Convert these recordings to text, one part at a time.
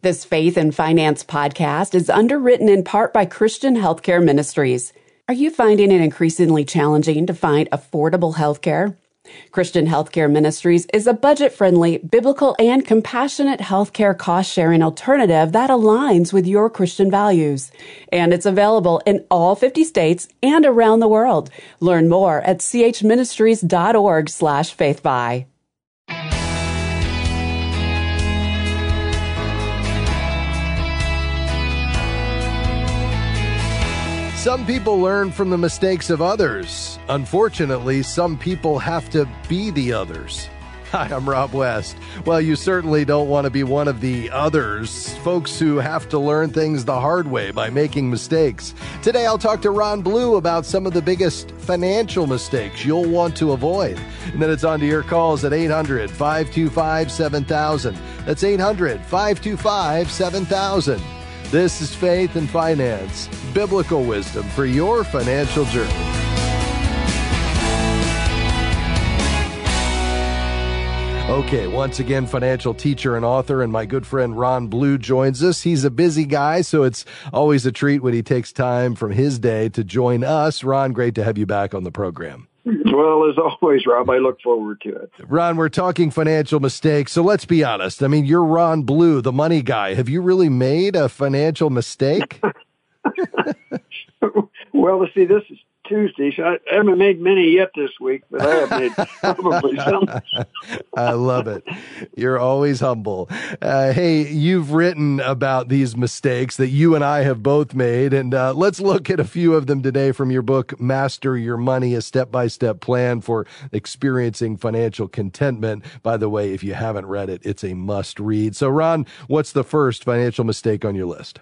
This Faith and Finance podcast is underwritten in part by Christian Healthcare Ministries. Are you finding it increasingly challenging to find affordable healthcare? Christian Healthcare Ministries is a budget friendly, biblical, and compassionate healthcare cost sharing alternative that aligns with your Christian values. And it's available in all 50 states and around the world. Learn more at chministries.org slash faithfi. Some people learn from the mistakes of others. Unfortunately, some people have to be the others. Hi, I'm Rob West. Well, you certainly don't want to be one of the others, folks who have to learn things the hard way by making mistakes. Today, I'll talk to Ron Blue about some of the biggest financial mistakes you'll want to avoid. And then it's on to your calls at 800 525 7000. That's 800 525 7000. This is Faith and Finance, biblical wisdom for your financial journey. Okay, once again, financial teacher and author, and my good friend Ron Blue joins us. He's a busy guy, so it's always a treat when he takes time from his day to join us. Ron, great to have you back on the program. Well, as always, Rob, I look forward to it. Ron, we're talking financial mistakes. So let's be honest. I mean, you're Ron Blue, the money guy. Have you really made a financial mistake? well, see, this is Tuesday, so I haven't made many yet this week, but I have made probably some. I love it. You're always humble. Uh, hey, you've written about these mistakes that you and I have both made, and uh, let's look at a few of them today from your book, Master Your Money, a step by step plan for experiencing financial contentment. By the way, if you haven't read it, it's a must read. So, Ron, what's the first financial mistake on your list?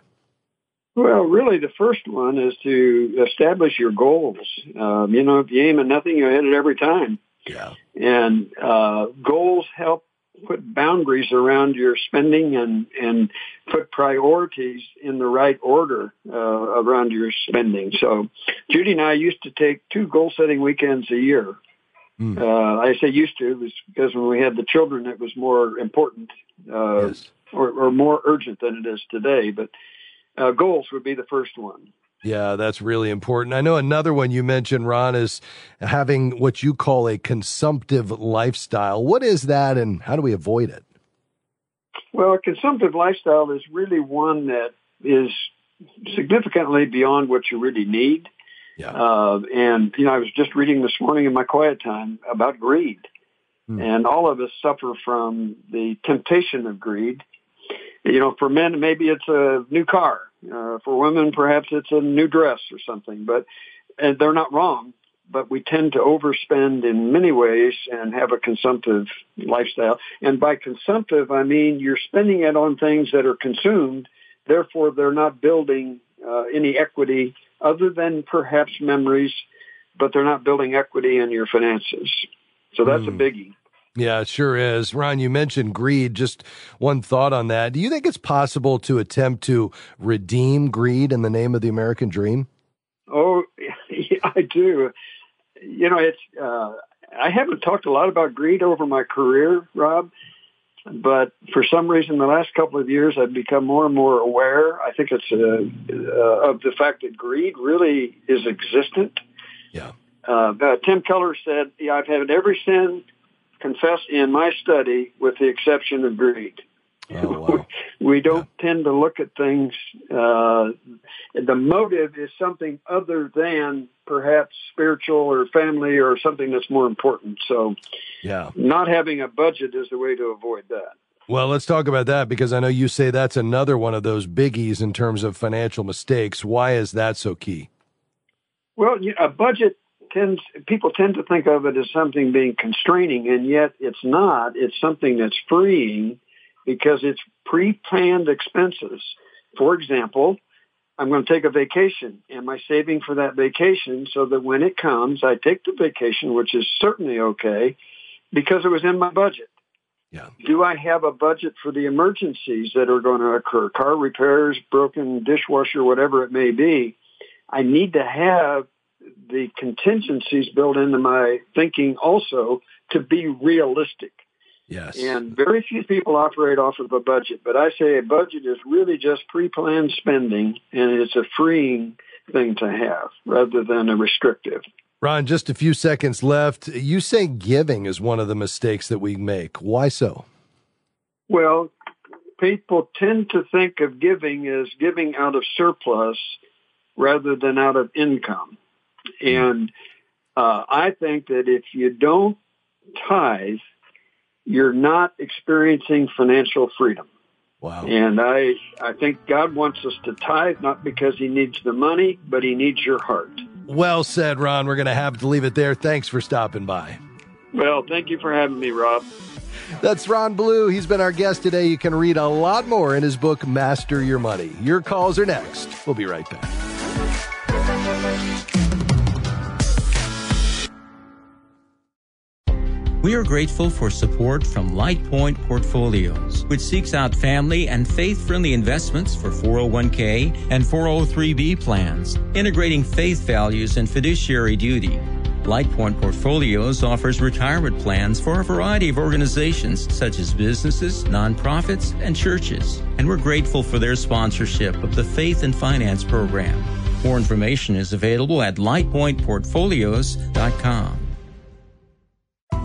Well, really, the first one is to establish your goals. Um, you know, if you aim at nothing, you hit it every time. Yeah. And uh, goals help put boundaries around your spending and and put priorities in the right order uh, around your spending. So, Judy and I used to take two goal setting weekends a year. Mm. Uh, I say used to, it was because when we had the children, it was more important uh, yes. or, or more urgent than it is today. But uh, goals would be the first one. Yeah, that's really important. I know another one you mentioned, Ron, is having what you call a consumptive lifestyle. What is that and how do we avoid it? Well, a consumptive lifestyle is really one that is significantly beyond what you really need. Yeah. Uh, and, you know, I was just reading this morning in my quiet time about greed. Hmm. And all of us suffer from the temptation of greed you know, for men, maybe it's a new car. Uh, for women, perhaps it's a new dress or something. But and they're not wrong. But we tend to overspend in many ways and have a consumptive lifestyle. And by consumptive, I mean you're spending it on things that are consumed. Therefore, they're not building uh, any equity other than perhaps memories, but they're not building equity in your finances. So that's mm. a hmm. biggie. Yeah, it sure is. Ron, you mentioned greed. Just one thought on that. Do you think it's possible to attempt to redeem greed in the name of the American dream? Oh, yeah, I do. You know, it's, uh, I haven't talked a lot about greed over my career, Rob, but for some reason, the last couple of years, I've become more and more aware. I think it's uh, uh, of the fact that greed really is existent. Yeah. Uh, Tim Keller said, yeah, I've had every sin confess in my study, with the exception of greed. Oh, wow. we don't yeah. tend to look at things. Uh, the motive is something other than perhaps spiritual or family or something that's more important. So, yeah, not having a budget is the way to avoid that. Well, let's talk about that because I know you say that's another one of those biggies in terms of financial mistakes. Why is that so key? Well, a budget tends people tend to think of it as something being constraining, and yet it's not. It's something that's freeing because it's pre-planned expenses. For example, I'm going to take a vacation. Am I saving for that vacation so that when it comes, I take the vacation, which is certainly okay because it was in my budget? Yeah. Do I have a budget for the emergencies that are going to occur? Car repairs, broken dishwasher, whatever it may be. I need to have the contingencies built into my thinking also to be realistic. Yes. And very few people operate off of a budget, but I say a budget is really just pre-planned spending and it's a freeing thing to have rather than a restrictive. Ron, just a few seconds left. You say giving is one of the mistakes that we make. Why so? Well, people tend to think of giving as giving out of surplus rather than out of income. And uh, I think that if you don't tithe, you're not experiencing financial freedom. Wow. And I, I think God wants us to tithe not because he needs the money, but he needs your heart. Well said, Ron. We're going to have to leave it there. Thanks for stopping by. Well, thank you for having me, Rob. That's Ron Blue. He's been our guest today. You can read a lot more in his book, Master Your Money. Your calls are next. We'll be right back. We are grateful for support from LightPoint Portfolios, which seeks out family and faith friendly investments for 401k and 403b plans, integrating faith values and fiduciary duty. LightPoint Portfolios offers retirement plans for a variety of organizations such as businesses, nonprofits, and churches. And we're grateful for their sponsorship of the Faith and Finance Program. More information is available at lightpointportfolios.com.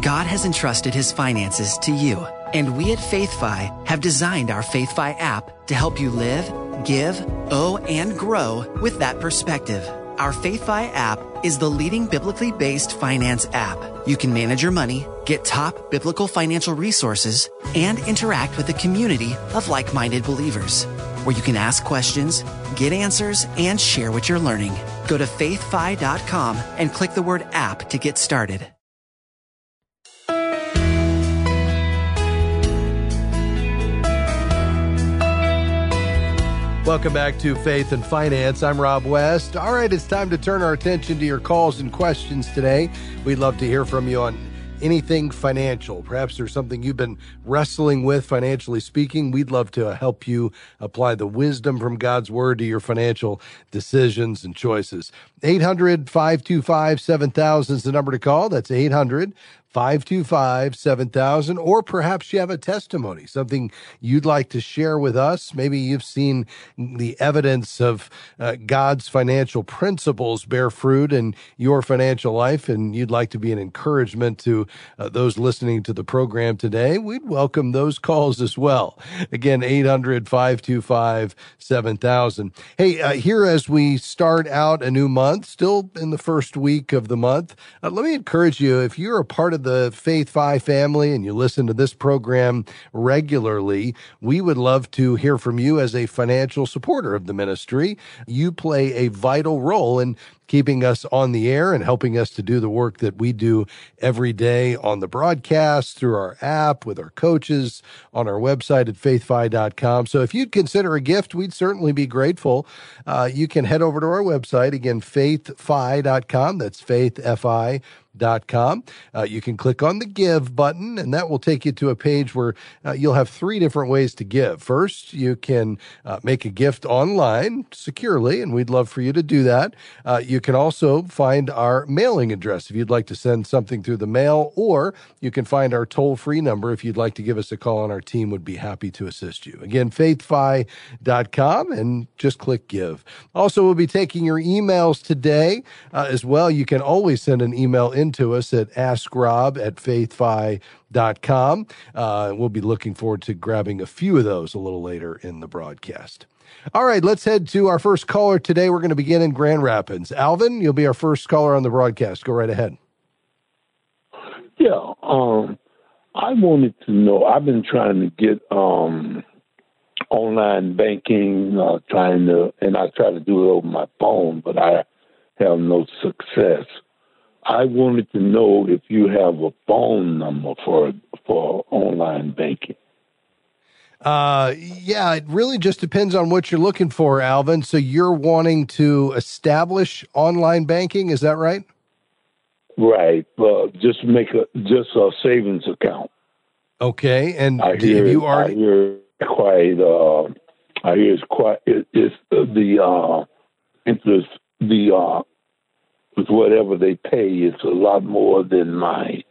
God has entrusted his finances to you, and we at FaithFi have designed our FaithFi app to help you live, give, owe, and grow with that perspective. Our FaithFi app is the leading biblically based finance app. You can manage your money, get top biblical financial resources, and interact with a community of like minded believers where you can ask questions, get answers, and share what you're learning. Go to faithfi.com and click the word app to get started. Welcome back to Faith and Finance. I'm Rob West. All right, it's time to turn our attention to your calls and questions today. We'd love to hear from you on anything financial. Perhaps there's something you've been wrestling with financially speaking. We'd love to help you apply the wisdom from God's word to your financial decisions and choices. 800 525 7000 is the number to call. That's 800 525 7000. Or perhaps you have a testimony, something you'd like to share with us. Maybe you've seen the evidence of uh, God's financial principles bear fruit in your financial life, and you'd like to be an encouragement to uh, those listening to the program today. We'd welcome those calls as well. Again, 800 525 7000. Hey, uh, here as we start out a new month, still in the first week of the month, uh, let me encourage you if you're a part of the FaithFi family and you listen to this program regularly, we would love to hear from you as a financial supporter of the ministry. You play a vital role in keeping us on the air and helping us to do the work that we do every day on the broadcast, through our app, with our coaches, on our website at faithfi.com. So if you'd consider a gift, we'd certainly be grateful. Uh, you can head over to our website, again, faithfi.com. That's faithfi dot com. Uh, you can click on the give button, and that will take you to a page where uh, you'll have three different ways to give. First, you can uh, make a gift online securely, and we'd love for you to do that. Uh, you can also find our mailing address if you'd like to send something through the mail, or you can find our toll free number if you'd like to give us a call, and our team would be happy to assist you. Again, faithfi.com and just click give. Also, we'll be taking your emails today uh, as well. You can always send an email into us at askrob at faithfi.com. Uh, we'll be looking forward to grabbing a few of those a little later in the broadcast. All right, let's head to our first caller today. We're going to begin in Grand Rapids. Alvin, you'll be our first caller on the broadcast. Go right ahead. Yeah, um, I wanted to know. I've been trying to get um, online banking, uh, trying to, and I try to do it over my phone, but I have no success. I wanted to know if you have a phone number for for online banking. Uh, yeah, it really just depends on what you're looking for, Alvin. So you're wanting to establish online banking, is that right? Right. Uh, just make a just a savings account. Okay, and I hear, you already? I hear quite. Uh, I hear it's quite. It, it's the uh, interest. The uh, with whatever they pay, it's a lot more than my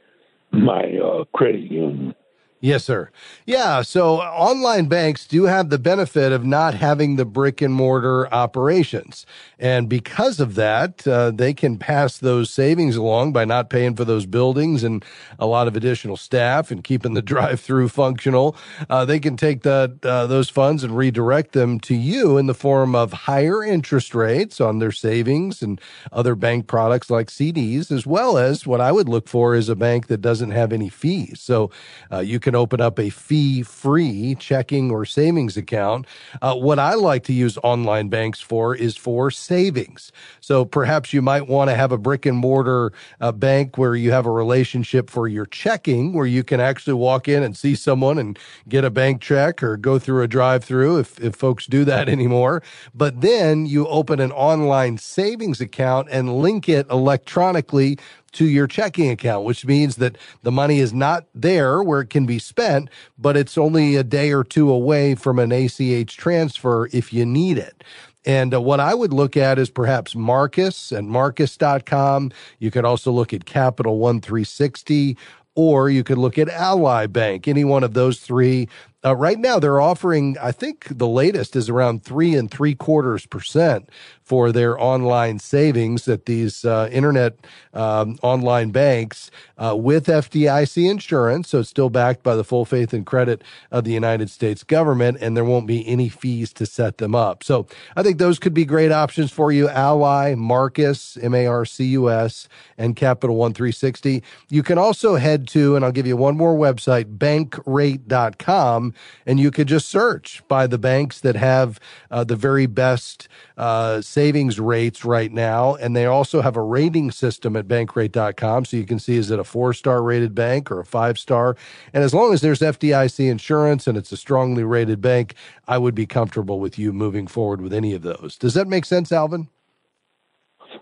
my uh, credit union. Yes, sir. Yeah. So online banks do have the benefit of not having the brick and mortar operations. And because of that, uh, they can pass those savings along by not paying for those buildings and a lot of additional staff and keeping the drive through functional. Uh, they can take the, uh, those funds and redirect them to you in the form of higher interest rates on their savings and other bank products like CDs, as well as what I would look for is a bank that doesn't have any fees. So uh, you can can open up a fee free checking or savings account. Uh, what I like to use online banks for is for savings. So perhaps you might want to have a brick and mortar uh, bank where you have a relationship for your checking, where you can actually walk in and see someone and get a bank check or go through a drive through if, if folks do that anymore. But then you open an online savings account and link it electronically to your checking account, which means that the money is not there where it can be spent, but it's only a day or two away from an ACH transfer if you need it. And uh, what I would look at is perhaps Marcus and Marcus.com. You could also look at Capital One 360 or you could look at Ally Bank, any one of those three. Uh, right now, they're offering, I think the latest is around three and three quarters percent for their online savings at these uh, internet um, online banks uh, with FDIC insurance. So it's still backed by the full faith and credit of the United States government, and there won't be any fees to set them up. So I think those could be great options for you. Ally, Marcus, M A R C U S, and Capital One 360. You can also head to, and I'll give you one more website, bankrate.com, and you could just search by the banks that have uh, the very best uh, savings rates right now. And they also have a rating system at bankrate.com. So you can see is it a four star rated bank or a five star? And as long as there's FDIC insurance and it's a strongly rated bank, I would be comfortable with you moving forward with any of those. Does that make sense, Alvin?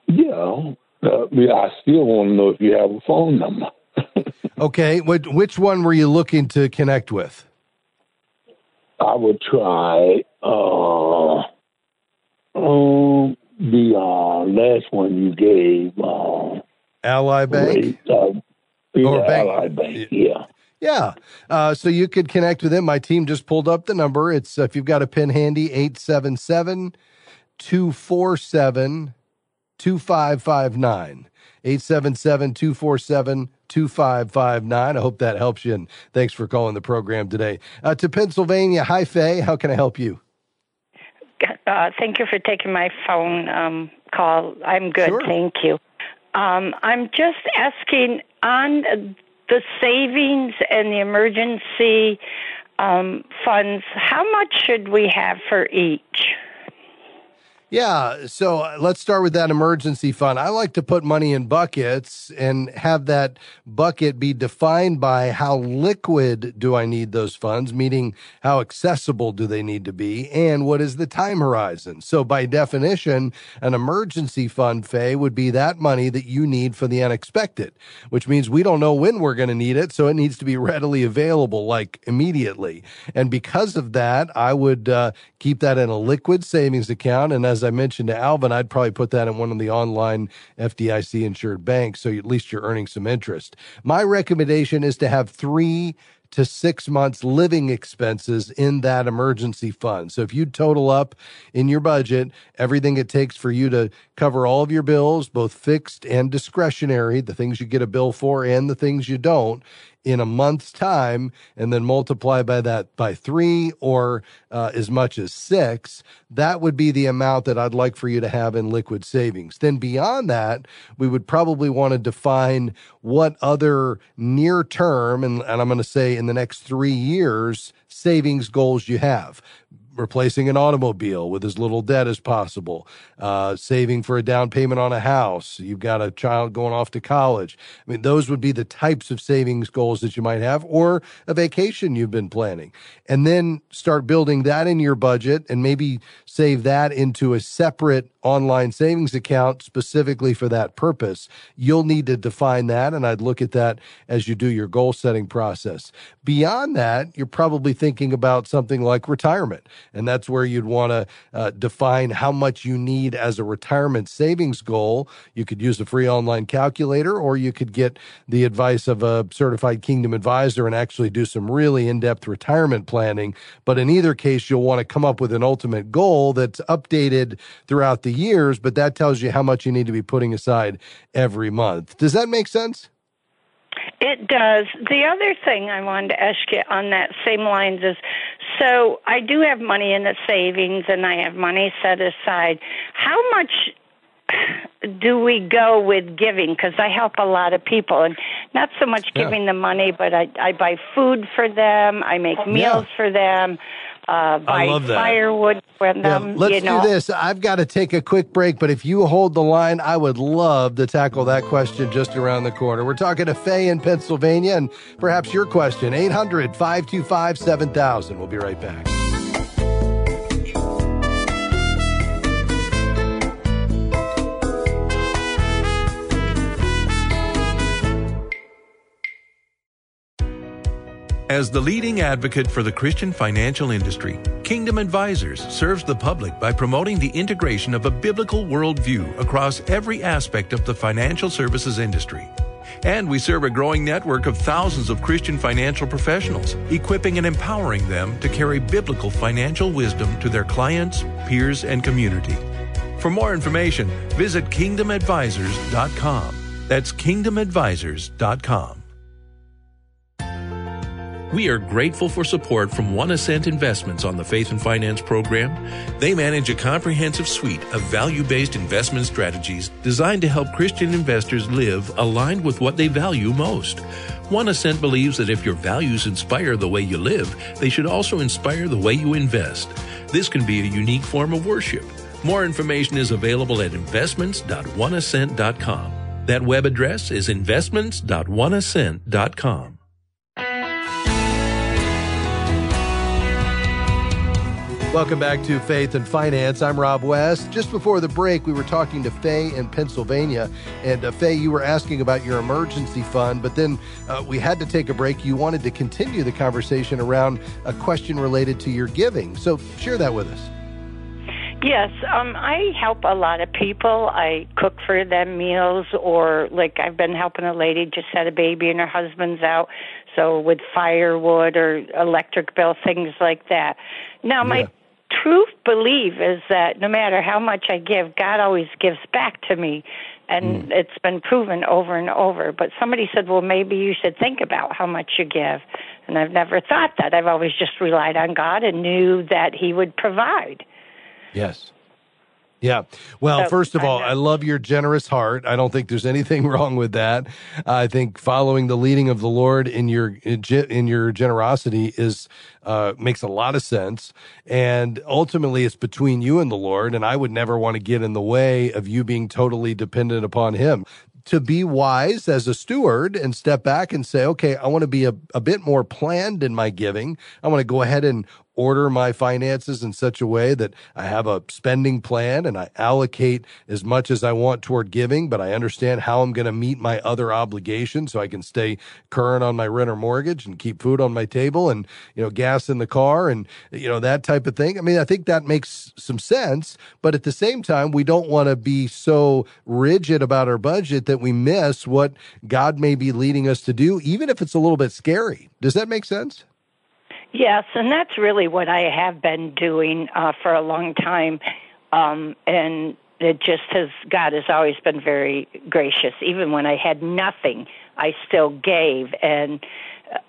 Yeah. Uh, I still want to know if you have a phone number. okay. Which one were you looking to connect with? I would try. Uh, um, the uh, last one you gave, uh, Ally Bank, uh, or Bank. Ally Bank, yeah. Yeah. Uh, so you could connect with them. My team just pulled up the number. It's, uh, if you've got a pen handy, 877 247 2559. 877 247 2559. I hope that helps you. And thanks for calling the program today. Uh, to Pennsylvania. Hi, Faye. How can I help you? Uh, thank you for taking my phone um, call. I'm good, sure. thank you. Um, I'm just asking on the savings and the emergency um, funds, how much should we have for each? Yeah, so uh, let's start with that emergency fund. I like to put money in buckets and have that bucket be defined by how liquid do I need those funds, meaning how accessible do they need to be, and what is the time horizon. So, by definition, an emergency fund, Faye, would be that money that you need for the unexpected, which means we don't know when we're going to need it, so it needs to be readily available, like immediately. And because of that, I would uh, keep that in a liquid savings account. And as I mentioned to Alvin, I'd probably put that in one of the online FDIC insured banks. So at least you're earning some interest. My recommendation is to have three to six months living expenses in that emergency fund. So if you total up in your budget everything it takes for you to cover all of your bills, both fixed and discretionary, the things you get a bill for and the things you don't, in a month's time and then multiply by that by three or uh, as much as six, that would be the amount that I'd like for you to have in liquid savings. Then beyond that, we would probably want to define what other near term, and, and I'm going to say in the next three years, savings goals you have replacing an automobile with as little debt as possible, uh, saving for a down payment on a house. You've got a child going off to college. I mean, those would be the types of savings goals that you might have, or a vacation you've been planning. And then start building that in your budget and maybe save that into a separate online savings account specifically for that purpose. You'll need to define that, and I'd look at that as you do your goal setting process. Beyond that, you're probably thinking about something like retirement, and that's where you'd want to uh, define how much you need as a retirement savings goal. You could use a free online calculator, or you could get the advice of a certified Kingdom advisor and actually do some really in depth retirement planning. But in either case, you'll want to come up with an ultimate goal that's updated throughout the years, but that tells you how much you need to be putting aside every month. Does that make sense? It does. The other thing I wanted to ask you on that same lines is so I do have money in the savings and I have money set aside. How much do we go with giving? Because I help a lot of people, and not so much giving yeah. them money, but I I buy food for them. I make meals yeah. for them uh, buy firewood for them. Let's you know. do this. I've got to take a quick break, but if you hold the line, I would love to tackle that question just around the corner. We're talking to Faye in Pennsylvania, and perhaps your question 800 525 7000. We'll be right back. As the leading advocate for the Christian financial industry, Kingdom Advisors serves the public by promoting the integration of a biblical worldview across every aspect of the financial services industry. And we serve a growing network of thousands of Christian financial professionals, equipping and empowering them to carry biblical financial wisdom to their clients, peers, and community. For more information, visit kingdomadvisors.com. That's kingdomadvisors.com. We are grateful for support from One Ascent Investments on the Faith and Finance program. They manage a comprehensive suite of value based investment strategies designed to help Christian investors live aligned with what they value most. One Ascent believes that if your values inspire the way you live, they should also inspire the way you invest. This can be a unique form of worship. More information is available at investments.oneascent.com. That web address is investments.oneascent.com. Welcome back to Faith and Finance. I'm Rob West. Just before the break, we were talking to Faye in Pennsylvania. And uh, Faye, you were asking about your emergency fund, but then uh, we had to take a break. You wanted to continue the conversation around a question related to your giving. So share that with us. Yes, um, I help a lot of people. I cook for them meals, or like I've been helping a lady just had a baby and her husband's out, so with firewood or electric bill, things like that. Now, my yeah truth belief is that no matter how much I give, God always gives back to me. And mm. it's been proven over and over. But somebody said, well, maybe you should think about how much you give. And I've never thought that. I've always just relied on God and knew that He would provide. Yes. Yeah. Well, so, first of all, I love your generous heart. I don't think there's anything wrong with that. I think following the leading of the Lord in your in your generosity is uh, makes a lot of sense. And ultimately, it's between you and the Lord. And I would never want to get in the way of you being totally dependent upon Him to be wise as a steward and step back and say, okay, I want to be a, a bit more planned in my giving. I want to go ahead and order my finances in such a way that I have a spending plan and I allocate as much as I want toward giving, but I understand how I'm going to meet my other obligations so I can stay current on my rent or mortgage and keep food on my table and, you know, gas in the car and, you know, that type of thing. I mean, I think that makes some sense, but at the same time, we don't want to be so rigid about our budget that we miss what God may be leading us to do, even if it's a little bit scary. Does that make sense? Yes, and that's really what I have been doing uh, for a long time. Um, and it just has, God has always been very gracious. Even when I had nothing, I still gave. And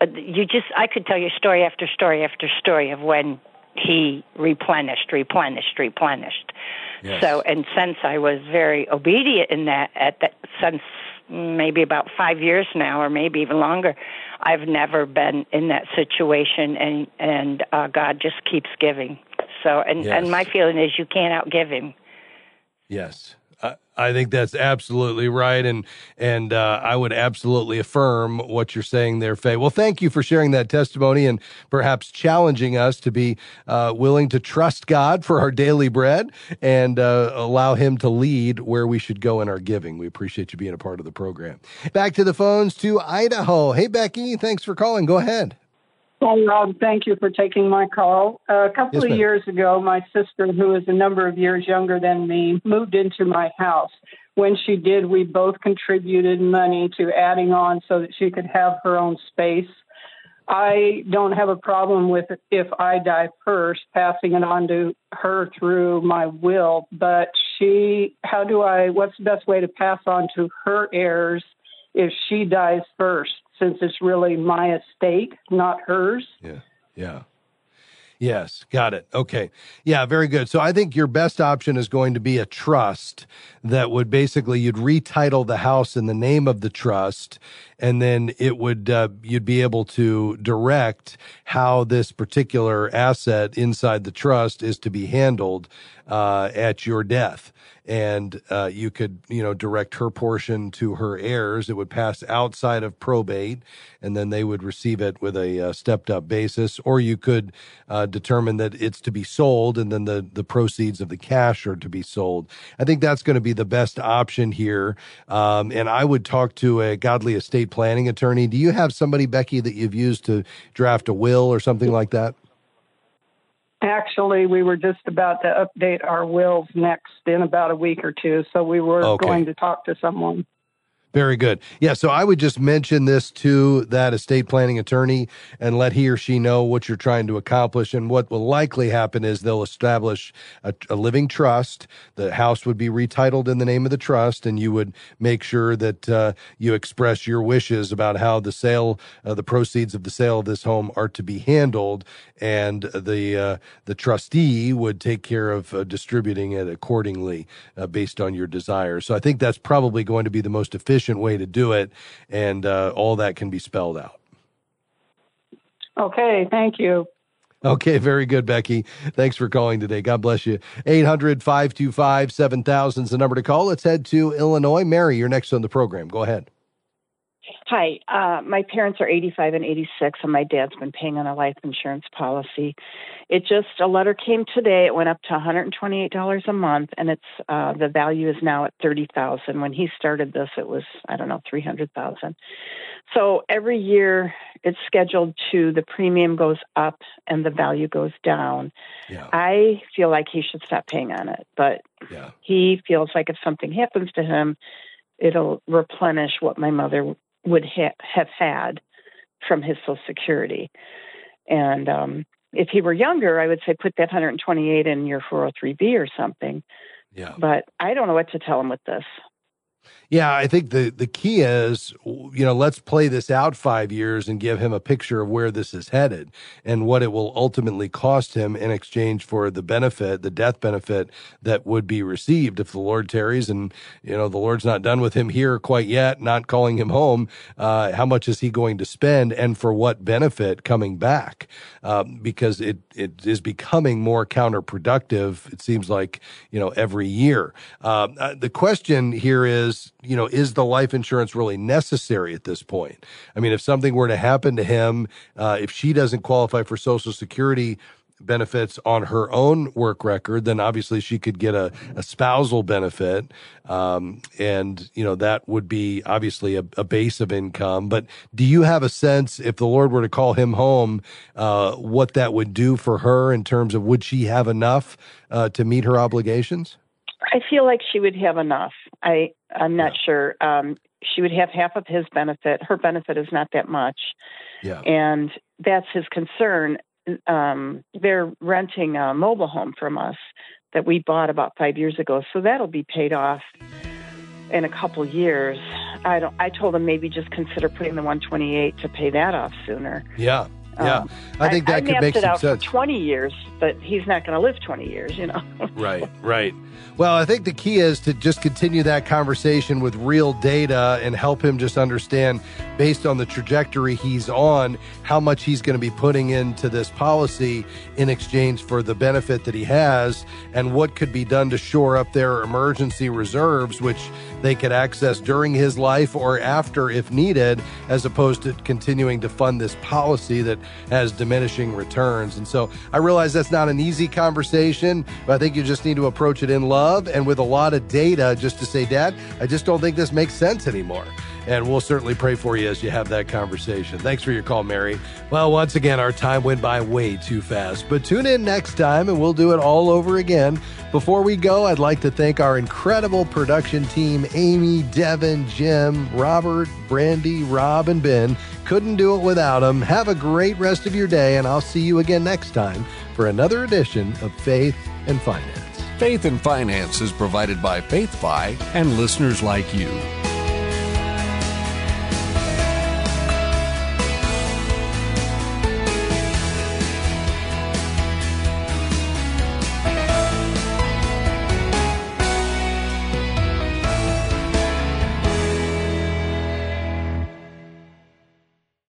uh, you just, I could tell you story after story after story of when He replenished, replenished, replenished. Yes. So, and since I was very obedient in that, at that, since maybe about five years now, or maybe even longer, I've never been in that situation, and and uh, God just keeps giving. So, and yes. and my feeling is you can't outgive Him. Yes, I think that's absolutely right, and and uh, I would absolutely affirm what you're saying there, Faye. Well, thank you for sharing that testimony and perhaps challenging us to be uh, willing to trust God for our daily bread and uh, allow Him to lead where we should go in our giving. We appreciate you being a part of the program. Back to the phones to Idaho. Hey, Becky, thanks for calling. Go ahead. Well, Rob, thank you for taking my call. Uh, a couple Yes, of ma'am. years ago, my sister, who is a number of years younger than me, moved into my house. When she did, we both contributed money to adding on so that she could have her own space. I don't have a problem with if I die first, passing it on to her through my will. But she, how do I, what's the best way to pass on to her heirs if she dies first, since it's really my estate, not hers? Yeah. Yeah. Yes, got it. Okay. Yeah, very good. So I think your best option is going to be a trust that would basically you'd retitle the house in the name of the trust and then it would uh, you'd be able to direct how this particular asset inside the trust is to be handled uh, at your death. And uh, you could you know direct her portion to her heirs. It would pass outside of probate and then they would receive it with a uh, stepped up basis. Or you could uh, determine that it's to be sold and then the the proceeds of the cash are to be sold. I think that's going to be the best option here. Um, and i would talk to a godly estate planning attorney do you have somebody becky that you've used to draft a will or something like that Actually, we were just about to update our wills next in about a week or two, so we were Okay. going to talk to someone. Very good. Yeah. So I would just mention this to that estate planning attorney and let he or she know what you're trying to accomplish. And what will likely happen is they'll establish a, a living trust. The house would be retitled in the name of the trust, and you would make sure that uh, you express your wishes about how the sale, uh, the proceeds of the sale of this home are to be handled. And the uh, the trustee would take care of uh, distributing it accordingly uh, based on your desires. So I think that's probably going to be the most efficient way to do it, and uh, all that can be spelled out. Okay, thank you. Okay, very good, Becky. Thanks for calling today. God bless you. 800 525 7000 is the number to call. Let's head to Illinois. Mary, you're next on the program. Go ahead. Hi, uh, my parents are 85 and 86, and my dad's been paying on a life insurance policy. It just a letter came today. It went up to 128 dollars a month, and it's uh, the value is now at 30,000. When he started this, it was I don't know 300,000. So every year it's scheduled to the premium goes up and the value goes down. I feel like he should stop paying on it, but Yeah. he feels like if something happens to him, it'll replenish what my mother would ha- have had from his Social Security. And um, if he were younger, I would say put that 128 in your 403b or something. Yeah. But I don't know what to tell him with this. Yeah, I think the the key is, you know, let's play this out five years and give him a picture of where this is headed and what it will ultimately cost him in exchange for the benefit, the death benefit that would be received if the Lord tarries and you know the Lord's not done with him here quite yet, not calling him home. Uh, how much is he going to spend, and for what benefit coming back? Um, because it it is becoming more counterproductive. It seems like you know every year. Uh, uh, the question here is, you know, is the life insurance really necessary at this point? I mean, if something were to happen to him, uh, if she doesn't qualify for Social Security benefits on her own work record, then obviously she could get a, a spousal benefit. Um, and, you know, that would be obviously a, a base of income. But do you have a sense if the Lord were to call him home, uh, what that would do for her in terms of would she have enough uh, to meet her obligations? I feel like she would have enough. I I'm not sure. Um, she would have half of his benefit. Her benefit is not that much, Yeah. and that's his concern. Um, they're renting a mobile home from us that we bought about five years ago, so that'll be paid off in a couple years. I don't. I told him maybe just consider putting the 128 to pay that off sooner. Yeah. Yeah, Um, I think that I could make it some out sense. for 20 years, but he's not going to live 20 years, you know. Right, right. Well, I think the key is to just continue that conversation with real data and help him just understand, based on the trajectory he's on, how much he's going to be putting into this policy in exchange for the benefit that he has, and what could be done to shore up their emergency reserves, which they could access during his life or after if needed, as opposed to continuing to fund this policy that has diminishing returns. And so I realize that's not an easy conversation, but I think you just need to approach it in love and with a lot of data just to say, Dad, I just don't think this makes sense anymore. And we'll certainly pray for you as you have that conversation. Thanks for your call, Mary. Well, once again, our time went by way too fast, but tune in next time and we'll do it all over again. Before we go, I'd like to thank our incredible production team Amy, Devin, Jim, Robert, Brandy, Rob, and Ben. Couldn't do it without them. Have a great rest of your day, and I'll see you again next time for another edition of Faith and Finance. Faith and Finance is provided by FaithFi and listeners like you.